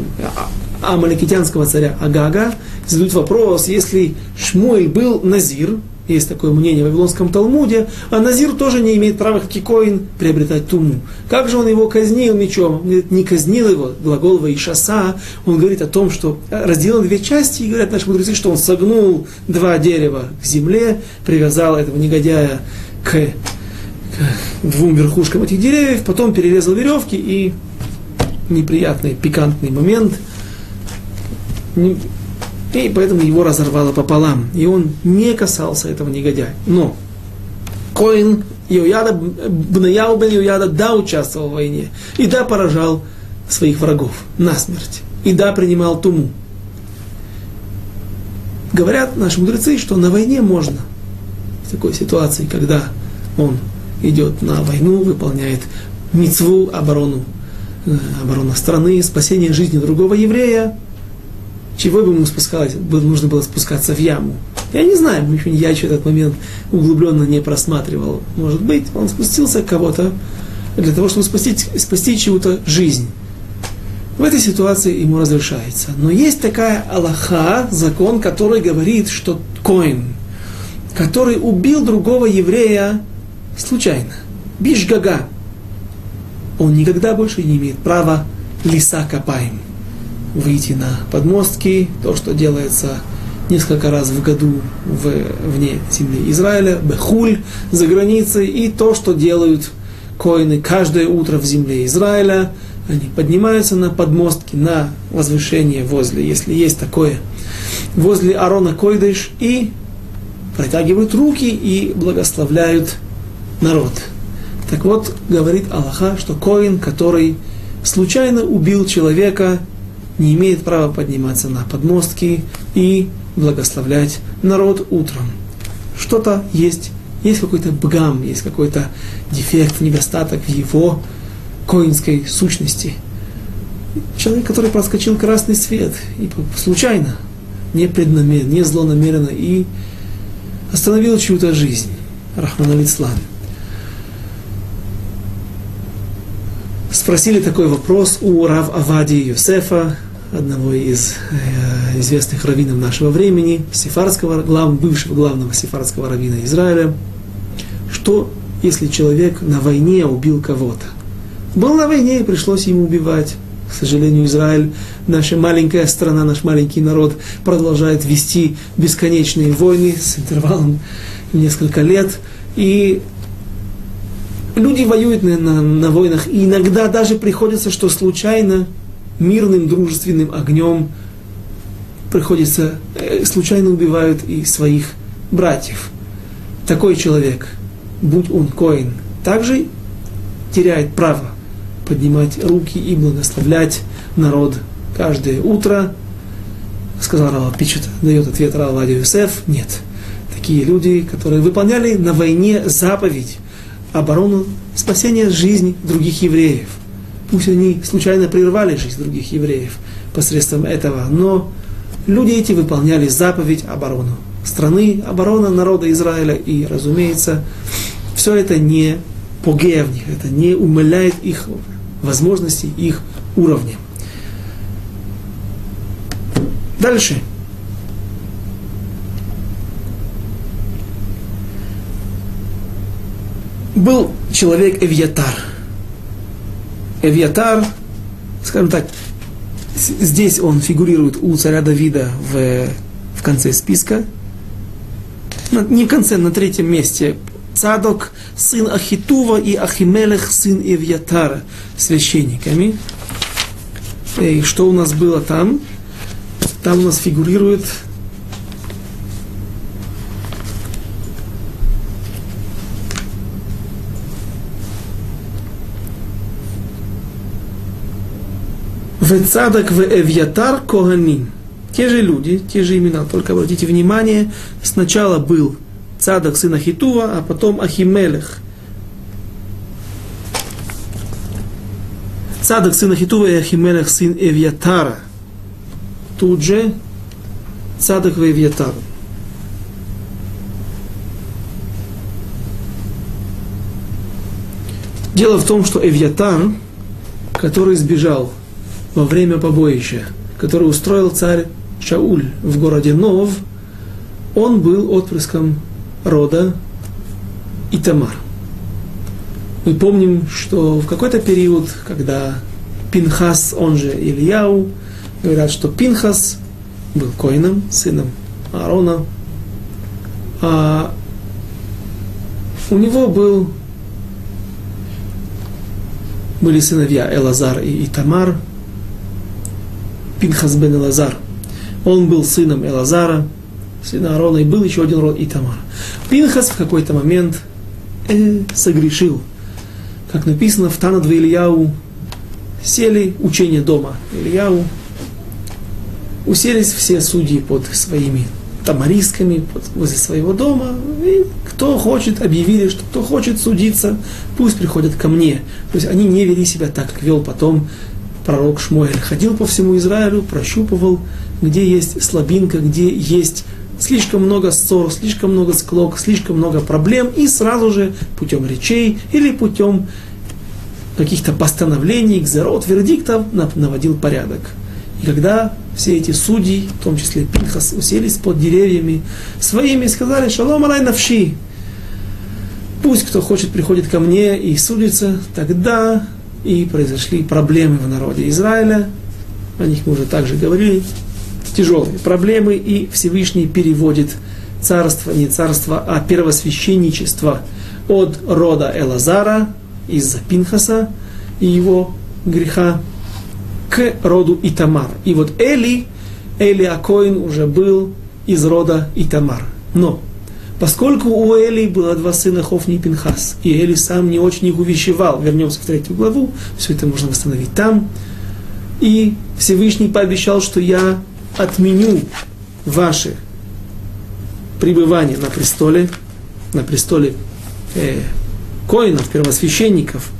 S1: а, амаликитянского царя Агага. Задают вопрос, если Шмуэль был Назир, есть такое мнение в Вавилонском Талмуде, а Назир тоже не имеет права, как и Коин, приобретать туму. Как же он его казнил мечом? Он говорит, не казнил его, глагол Ваишаса, он говорит о том, что разделил две части, и говорят наши мудрецы, что он согнул два дерева к земле, привязал этого негодяя к, к двум верхушкам этих деревьев, потом перерезал веревки и неприятный, пикантный момент и поэтому его разорвало пополам. И он не касался этого негодяя. Но Коин Йояда, Бнаяу бен Йояда, да, участвовал в войне. И да, поражал своих врагов насмерть. И да, принимал туму. Говорят наши мудрецы, что на войне можно. В такой ситуации, когда он идет на войну, выполняет мицву, оборону, э, оборона страны, спасение жизни другого еврея, чего бы ему спускалось, нужно было спускаться в яму. Я не знаю, я еще этот момент углубленно не просматривал. Может быть, он спустился кого-то для того, чтобы спасти, спасти чью-то жизнь. В этой ситуации ему разрешается. Но есть такая Аллаха, закон, который говорит, что Коин, который убил другого еврея случайно, бишгага, он никогда больше не имеет права лиса копаем выйти на подмостки, то, что делается несколько раз в году в, вне земли Израиля, Бехуль, за границей, и то, что делают коины каждое утро в земле Израиля, они поднимаются на подмостки, на возвышение возле, если есть такое, возле Арона Койдыш, и протягивают руки и благословляют народ. Так вот, говорит Аллаха, что коин, который случайно убил человека, не имеет права подниматься на подмостки и благословлять народ утром. Что-то есть, есть какой-то бгам, есть какой-то дефект, недостаток в его коинской сущности. Человек, который проскочил красный свет, и случайно, не преднамеренно, не злонамеренно, и остановил чью-то жизнь. Рахман Алислам. Спросили такой вопрос у Рав Авади Юсефа, одного из э, известных раввинов нашего времени, сефардского, глав, бывшего главного сефардского раввина Израиля, что если человек на войне убил кого-то? Был на войне и пришлось ему убивать. К сожалению, Израиль, наша маленькая страна, наш маленький народ продолжает вести бесконечные войны с интервалом в несколько лет. И люди воюют на, на, на войнах, и иногда даже приходится, что случайно мирным дружественным огнем приходится, э, случайно убивают и своих братьев. Такой человек будь он коин, также теряет право поднимать руки и благословлять народ каждое утро. Сказал Рава Пичет, дает ответ Рава Юсеф, нет. Такие люди, которые выполняли на войне заповедь, оборону спасения жизни других евреев. Пусть они случайно прервали жизнь других евреев посредством этого, но люди эти выполняли заповедь оборону страны, оборона народа Израиля. И, разумеется, все это не погея в них, это не умыляет их возможностей, их уровня. Дальше. Был человек Эвьятар. Эвьятар, скажем так, здесь он фигурирует у царя Давида в, в конце списка, не в конце, на третьем месте. Цадок, сын Ахитува и Ахимелех, сын Ивьятара, священниками. И что у нас было там? Там у нас фигурирует Вецадок в Эвьятар Коганим те же люди, те же имена, только обратите внимание, сначала был Цадок сын Ахитува, а потом Ахимелех. Цадок сын Ахитува и Ахимелех сын Эвьятара. Тут же Цадок в Эвьятар. Дело в том, что Эвьятар, который сбежал во время побоища, который устроил царь Шауль в городе Нов, он был отпрыском рода Итамар. Мы помним, что в какой-то период, когда Пинхас, он же Ильяу, говорят, что Пинхас был коином, сыном Аарона, а у него был, были сыновья Элазар и Итамар, Пинхас бен Элазар – он был сыном Элазара, сына Аарона, и был еще один род Итамар. Пинхас в какой-то момент э, согрешил. Как написано в Танадве Ильяу, сели учение дома Ильяу, уселись все судьи под своими тамаристками под, возле своего дома, и кто хочет, объявили, что кто хочет судиться, пусть приходят ко мне. То есть они не вели себя так, как вел потом пророк Шмуэль. Ходил по всему Израилю, прощупывал где есть слабинка, где есть слишком много ссор, слишком много склок, слишком много проблем, и сразу же путем речей или путем каких-то постановлений, гзерот, вердиктов наводил порядок. И когда все эти судьи, в том числе Пинхас, уселись под деревьями своими и сказали «Шалом алай навши», пусть кто хочет приходит ко мне и судится, тогда и произошли проблемы в народе Израиля, о них мы уже также говорили, тяжелые проблемы, и Всевышний переводит царство, не царство, а первосвященничество от рода Элазара из-за Пинхаса и его греха к роду Итамар. И вот Эли, Эли Акоин уже был из рода Итамар. Но поскольку у Эли было два сына Хофни и Пинхас, и Эли сам не очень их увещевал, вернемся в третью главу, все это можно восстановить там, и Всевышний пообещал, что я отменю ваше пребывание на престоле, на престоле э, коинов, первосвященников.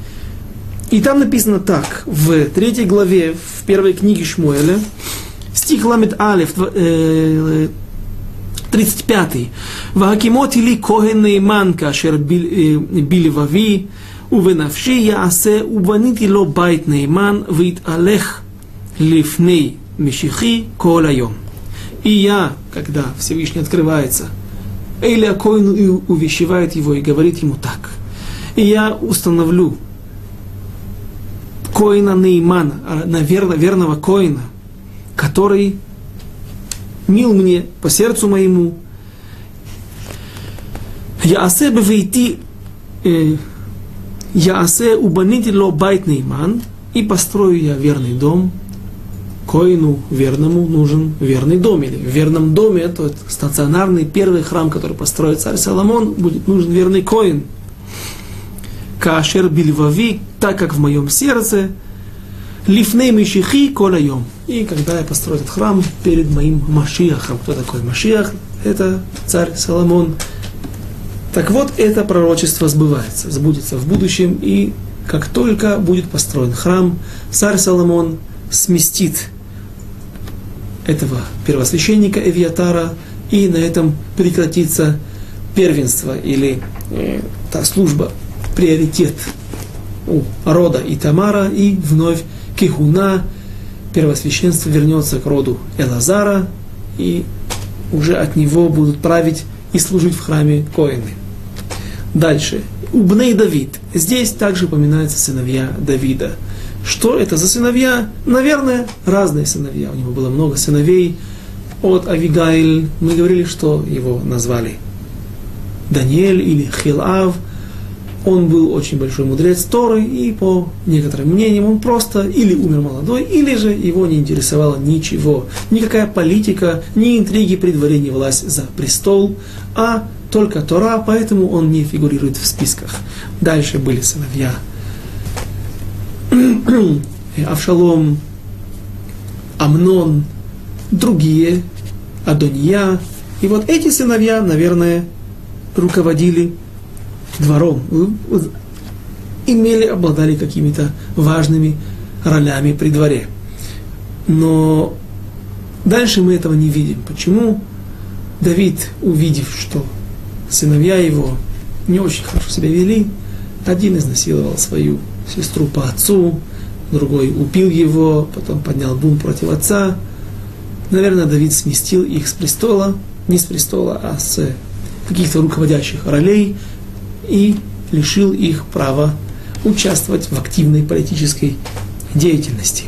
S1: И там написано так, в третьей главе, в первой книге Шмуэля, стих Ламет Алиф, э, 35. והקימות לי כהן נאמן כאשר בלבבי ובנפשי יעשה ובניתי לו בית נאמן ויתהלך לפני Мишихи Колайом. И я, когда Всевышний открывается, Эйля Коину и увещевает его и говорит ему так. И я установлю Коина Неймана, а, наверное, верного Коина, который мил мне по сердцу моему. Я асе вейти э, я асе убанити ло байт нейман, и построю я верный дом, коину верному нужен верный дом. Или в верном доме, это стационарный первый храм, который построит царь Соломон, будет нужен верный коин. кашер бильвави, так как в моем сердце, лифней мишихи колайом. И когда я построю этот храм перед моим Машиахом. Кто такой Машиах? Это царь Соломон. Так вот, это пророчество сбывается, сбудется в будущем, и как только будет построен храм, царь Соломон сместит этого первосвященника Эвиатара, и на этом прекратится первенство или э, та служба, приоритет у рода Итамара, и вновь Кихуна, первосвященство вернется к роду Элазара, и уже от него будут править и служить в храме Коины. Дальше. Убней Давид. Здесь также упоминаются сыновья Давида. Что это за сыновья? Наверное, разные сыновья. У него было много сыновей. От Авигаиль мы говорили, что его назвали Даниэль или Хилав – он был очень большой мудрец Торы, и по некоторым мнениям он просто или умер молодой, или же его не интересовало ничего. Никакая политика, ни интриги при дворе не власть за престол, а только Тора, поэтому он не фигурирует в списках. Дальше были сыновья Авшалом, Амнон, другие, Адония. И вот эти сыновья, наверное, руководили двором, имели, обладали какими-то важными ролями при дворе. Но дальше мы этого не видим. Почему? Давид, увидев, что сыновья его не очень хорошо себя вели, один изнасиловал свою сестру по отцу, другой убил его, потом поднял бум против отца. Наверное, Давид сместил их с престола, не с престола, а с каких-то руководящих ролей, и лишил их права участвовать в активной политической деятельности.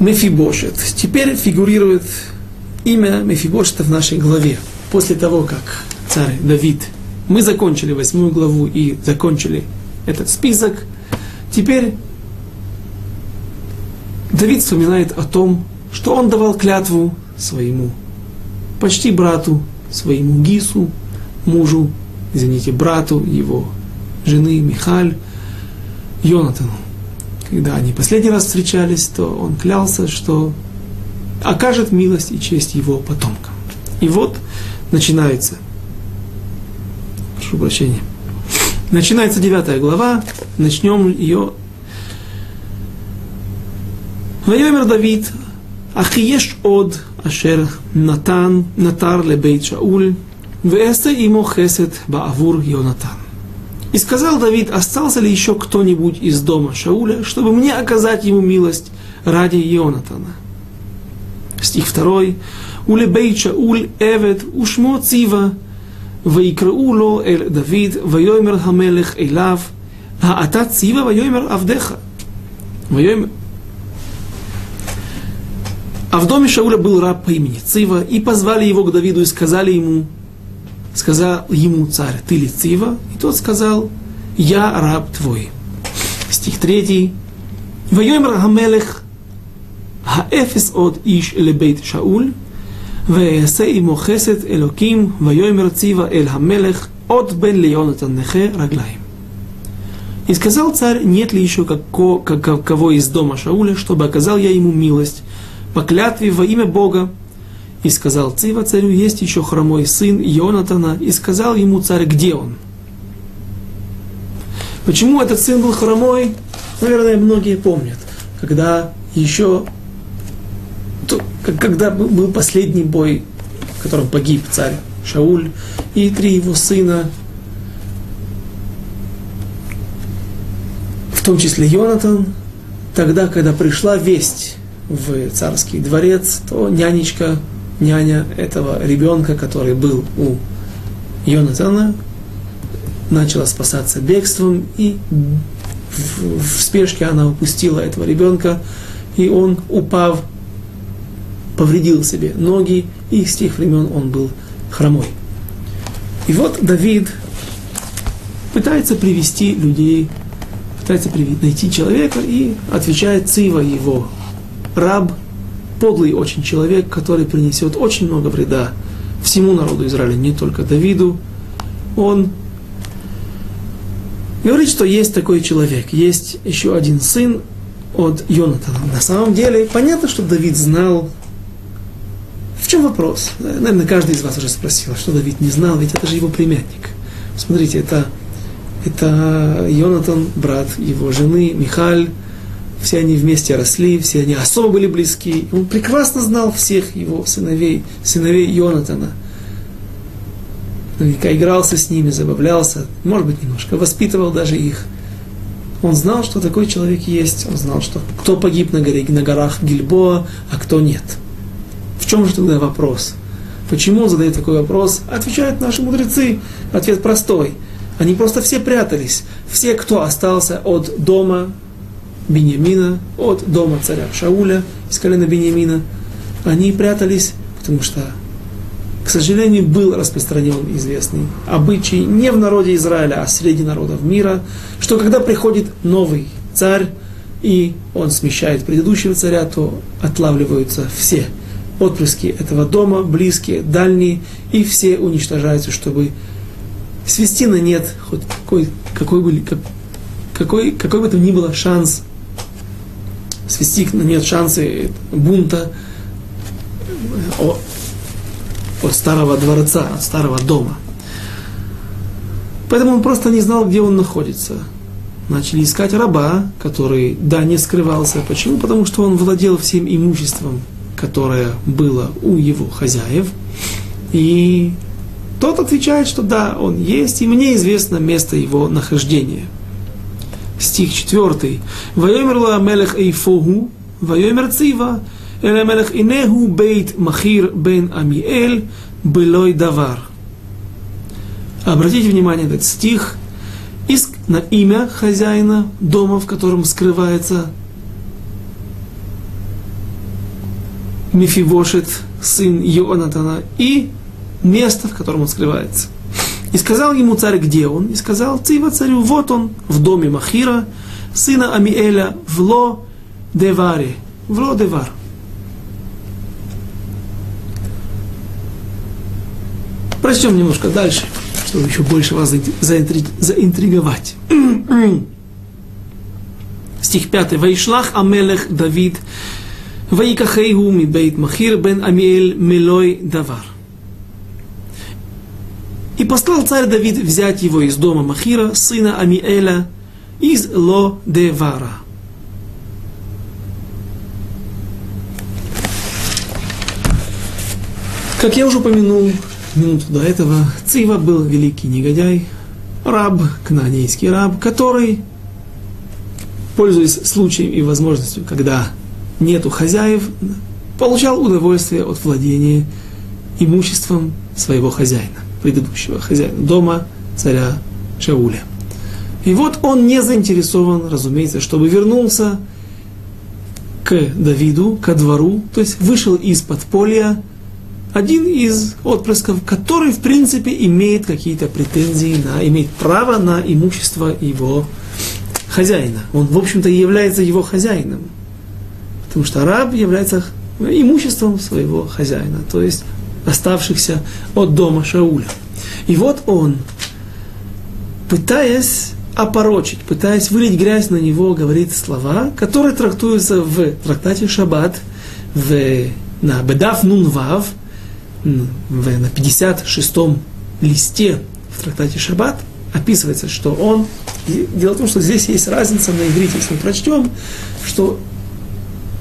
S1: Мефибошет. Теперь фигурирует имя Мефибошета в нашей главе. После того, как царь Давид, мы закончили восьмую главу и закончили этот список, теперь Давид вспоминает о том, что он давал клятву своему почти брату, своему Гису, мужу, извините, брату его жены Михаль, Йонатану. Когда они последний раз встречались, то он клялся, что окажет милость и честь его потомкам. И вот начинается, прошу прощения, начинается девятая глава, начнем ее. Вайомер Давид, Ахиеш од אשר נתן, נתר לבית שאול, ואעשה עמו חסד בעבור יונתן. И сказал Давид, остался ли еще кто-нибудь из дома Шауля, чтобы мне оказать ему милость ради Йонатана. Стих 2. ולבית שאול עבד ושמו ציווה, ויקראו לו אל דוד, ויאמר המלך אליו, האתה ציווה ויאמר עבדיך. ויאמר А в доме Шауля был раб по имени Цива, и позвали его к Давиду и сказали ему, сказал ему царь, ты ли Цива? И тот сказал, я раб твой. Стих 3. ויאמר המלך, האפס עוד איש לבית שאול, ויעשה עמו חסד אלוקים, ויאמר ציווה אל המלך, עוד בן ליונתן נכה רגליים. И сказал царь, нет ли еще како, кого из дома Шауля, чтобы оказал я ему милость, по клятве во имя Бога. И сказал Цива царю, есть еще хромой сын Йонатана, и сказал ему царь, где он. Почему этот сын был хромой? Наверное, многие помнят, когда еще, когда был последний бой, в котором погиб царь Шауль, и три его сына, в том числе Йонатан, тогда, когда пришла весть в царский дворец, то нянечка, няня этого ребенка, который был у Йонатана, начала спасаться бегством, и в, в спешке она упустила этого ребенка, и он, упав, повредил себе ноги, и с тех времен он был хромой. И вот Давид пытается привести людей, пытается найти человека и отвечает Цива его раб, подлый очень человек, который принесет очень много вреда всему народу Израиля, не только Давиду. он говорит, что есть такой человек, есть еще один сын от Йонатана. На самом деле, понятно, что Давид знал, в чем вопрос. Наверное, каждый из вас уже спросил, что Давид не знал, ведь это же его племянник. Смотрите, это, это Йонатан, брат его жены, Михаль, все они вместе росли, все они особо были близки. Он прекрасно знал всех его сыновей, сыновей Йонатана – наверняка игрался с ними, забавлялся, может быть, немножко воспитывал даже их. Он знал, что такой человек есть, он знал, что кто погиб на, горе, на горах Гильбоа, а кто нет. В чем же тогда вопрос? Почему он задает такой вопрос? Отвечают наши мудрецы. Ответ простой. Они просто все прятались. Все, кто остался от дома Бениамина, от дома царя Шауля из колена Бениамина, они прятались, потому что к сожалению, был распространен известный обычай не в народе Израиля, а среди народов мира, что когда приходит новый царь, и он смещает предыдущего царя, то отлавливаются все отпрыски этого дома, близкие, дальние, и все уничтожаются, чтобы свести на нет хоть какой, какой, бы, как, какой, какой бы то ни было шанс, свести нет шансы бунта, от старого дворца, от старого дома. Поэтому он просто не знал, где он находится. Начали искать раба, который, да, не скрывался. Почему? Потому что он владел всем имуществом, которое было у его хозяев. И тот отвечает, что да, он есть, и мне известно место его нахождения стих 4. «Ваемерла мелех эйфогу, ваемер цива, эле мелех инегу бейт махир бен амиэль, былой давар». Обратите внимание на этот стих. Иск на имя хозяина дома, в котором скрывается Мефивошет, сын Йонатана, и место, в котором он скрывается. И сказал ему царь, где он, и сказал Цива царю, вот он, в доме Махира, сына Амиэля, в Ло Деваре, в Ло Девар. Прочтем немножко дальше, чтобы еще больше вас заинтриговать. Стих 5. Вайшлах Амелех Давид Ваикахейгу Мибейт Махир бен Амиэль Мелой Давар. И послал царь Давид взять его из дома Махира, сына Амиэля, из Ло Девара. Как я уже упомянул, минуту до этого Цива был великий негодяй, раб, кнанейский раб, который, пользуясь случаем и возможностью, когда нету хозяев, получал удовольствие от владения имуществом своего хозяина, предыдущего хозяина дома, царя Шауля. И вот он не заинтересован, разумеется, чтобы вернулся к Давиду, ко двору, то есть вышел из подполья, один из отпрысков, который, в принципе, имеет какие-то претензии на, имеет право на имущество его хозяина. Он, в общем-то, является его хозяином. Потому что раб является имуществом своего хозяина, то есть оставшихся от дома Шауля. И вот он, пытаясь опорочить, пытаясь вылить грязь на него, говорит слова, которые трактуются в трактате Шаббат, в, на Бедав Нунвав, в, на 56-м листе в трактате Шаббат описывается, что он... Дело в том, что здесь есть разница на иврите, если мы прочтем, что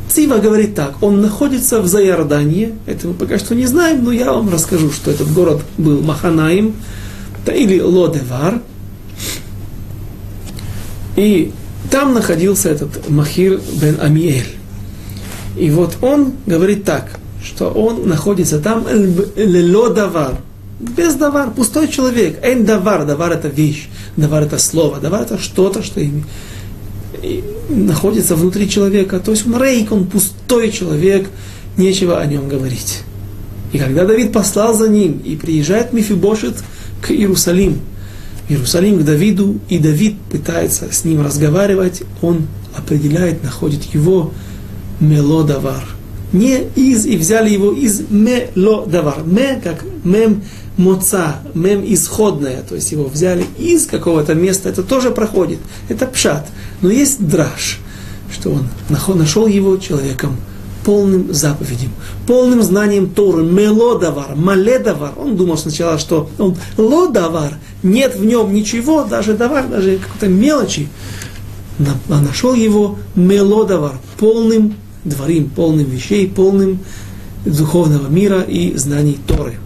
S1: Цива говорит так, он находится в Заярдании, это мы пока что не знаем, но я вам расскажу, что этот город был Маханаим, или Лодевар, и там находился этот Махир бен Амиэль. И вот он говорит так, что он находится там лело давар, без давар, пустой человек. Эн давар, давар это вещь, давар это слово, давар это что-то, что им находится внутри человека. То есть он рейк, он пустой человек, нечего о нем говорить. И когда Давид послал за ним и приезжает Мифибошет к Иерусалиму, Иерусалим к Давиду, и Давид пытается с ним разговаривать, он определяет, находит его мелодавар – не из, и взяли его из ме ло давар. Ме, как мем, моца, мем исходная, то есть его взяли из какого-то места, это тоже проходит. Это пшат. Но есть драж, что он нашел его человеком полным заповедям, полным знанием Торы, мелодавар, маледавар. Он думал сначала, что он лодавар, нет в нем ничего, даже давар, даже какой-то мелочи. А нашел его мелодавар, полным дворим, полным вещей, полным духовного мира и знаний Торы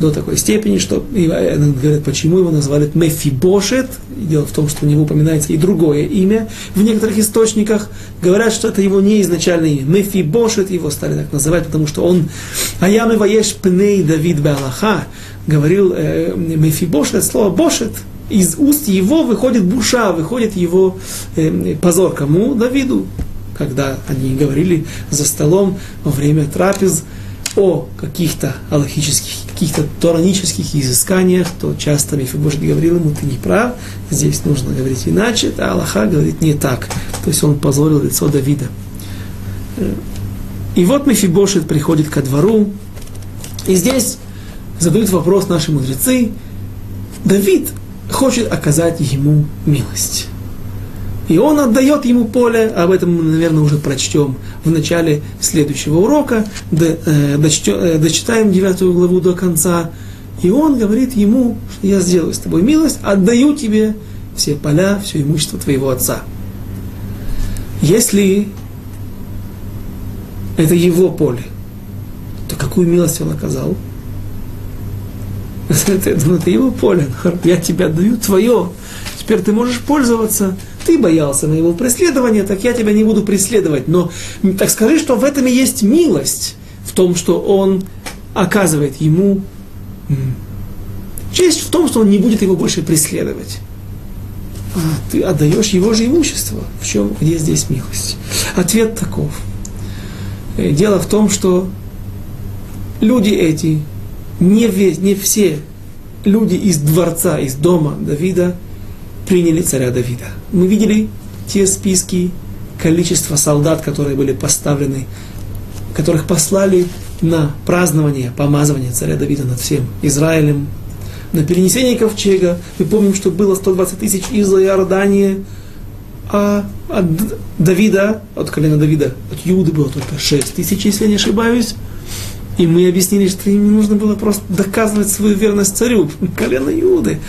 S1: до такой степени, что и, э, говорят, почему его назвали Мефибошет. Дело в том, что у него упоминается и другое имя. В некоторых источниках говорят, что это его не изначальное имя. Мефибошет его стали так называть, потому что он Аямы Ваеш Пней Давид Беалаха говорил э, Мефибошет, слово Бошет, из уст его выходит буша, выходит его э, позор. Кому? Давиду. Когда они говорили за столом во время трапез, о каких-то аллахических, каких-то торанических изысканиях, то часто Мефибошет говорил ему, ты не прав, здесь нужно говорить иначе, а Аллаха говорит не так. То есть он позорил лицо Давида. И вот Мефибошет приходит ко двору, и здесь задают вопрос наши мудрецы, Давид хочет оказать ему милость. И он отдает ему поле, об этом мы, наверное, уже прочтем в начале следующего урока, э, э, дочитаем девятую главу до конца. И он говорит ему, что я сделаю с тобой милость, отдаю тебе все поля, все имущество твоего отца. Если это его поле, то какую милость он оказал? Это, это его поле. Я тебе отдаю твое. Теперь ты можешь пользоваться ты боялся моего преследования, так я тебя не буду преследовать. Но так скажи, что в этом и есть милость, в том, что он оказывает ему честь в том, что он не будет его больше преследовать. А ты отдаешь его же имущество. В чем, где здесь милость? Ответ таков. Э, дело в том, что люди эти, не, весь, не все люди из дворца, из дома Давида, приняли царя Давида. Мы видели те списки, количество солдат, которые были поставлены, которых послали на празднование, помазывание царя Давида над всем Израилем, на перенесение ковчега. Мы помним, что было 120 тысяч из Иордании, а от Давида, от колена Давида, от Юды было только 6 тысяч, если я не ошибаюсь. И мы объяснили, что им не нужно было просто доказывать свою верность царю. Колено Юды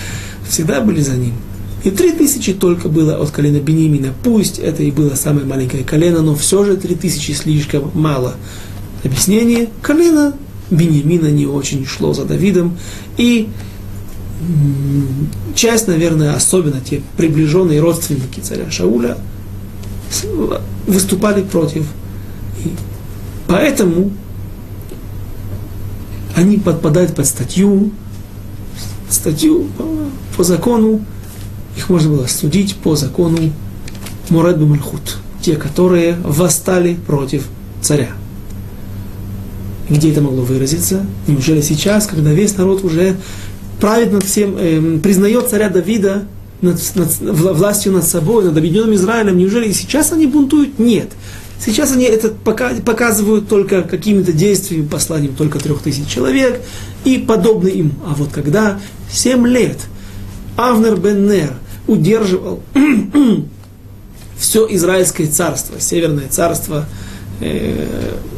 S1: всегда были за ним. И три тысячи только было от колена Бенимина. Пусть это и было самое маленькое колено, но все же три тысячи слишком мало. Объяснение. Колено Бенемина не очень шло за Давидом. И часть, наверное, особенно те приближенные родственники царя Шауля, выступали против. И поэтому они подпадают под статью, статью по, по закону их можно было судить по закону Муред Мальхут, те, которые восстали против царя. Где это могло выразиться? Неужели сейчас, когда весь народ уже правит над всем, э, признает царя Давида над, над, властью над собой, над объединенным Израилем, неужели и сейчас они бунтуют? Нет. Сейчас они это показывают только какими-то действиями, посланием только трех тысяч человек и подобные им. А вот когда семь лет Авнер бен Нер – удерживал все Израильское царство, Северное царство,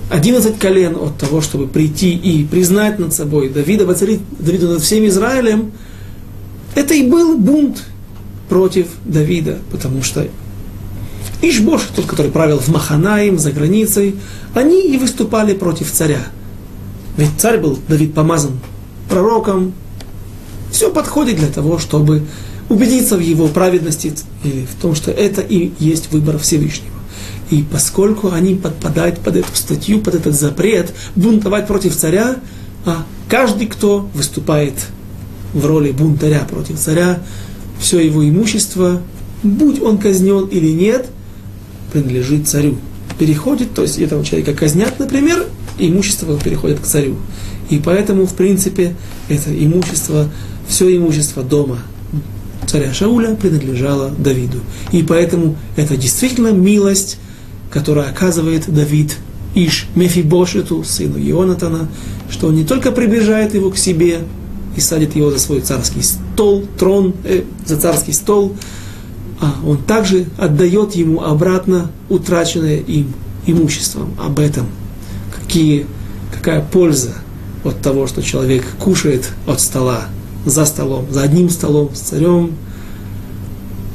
S1: 11 колен от того, чтобы прийти и признать над собой Давида, воцарить Давида над всем Израилем, это и был бунт против Давида, потому что Ишбош, тот, который правил в Маханаим, за границей, они и выступали против царя. Ведь царь был, Давид, помазан пророком. Все подходит для того, чтобы убедиться в его праведности или в том, что это и есть выбор Всевышнего. И поскольку они подпадают под эту статью, под этот запрет, бунтовать против царя, а каждый, кто выступает в роли бунтаря против царя, все его имущество, будь он казнен или нет, принадлежит царю. Переходит, то есть этого человека казнят, например, имущество переходит к царю. И поэтому, в принципе, это имущество, все имущество дома царя Шауля принадлежала Давиду. И поэтому это действительно милость, которую оказывает Давид Иш Мефибошету, сыну Ионатана, что он не только приближает его к себе, и садит его за свой царский стол, трон, э, за царский стол, а он также отдает ему обратно утраченное им имуществом. Об этом, какие, какая польза от того, что человек кушает от стола, за столом, за одним столом с царем,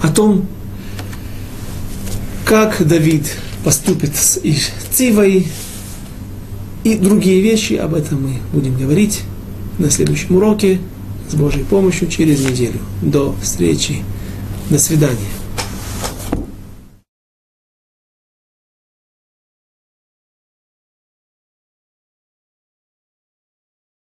S1: о том, как Давид поступит с Цивой и другие вещи, об этом мы будем говорить на следующем уроке с Божьей помощью через неделю. До встречи. До свидания.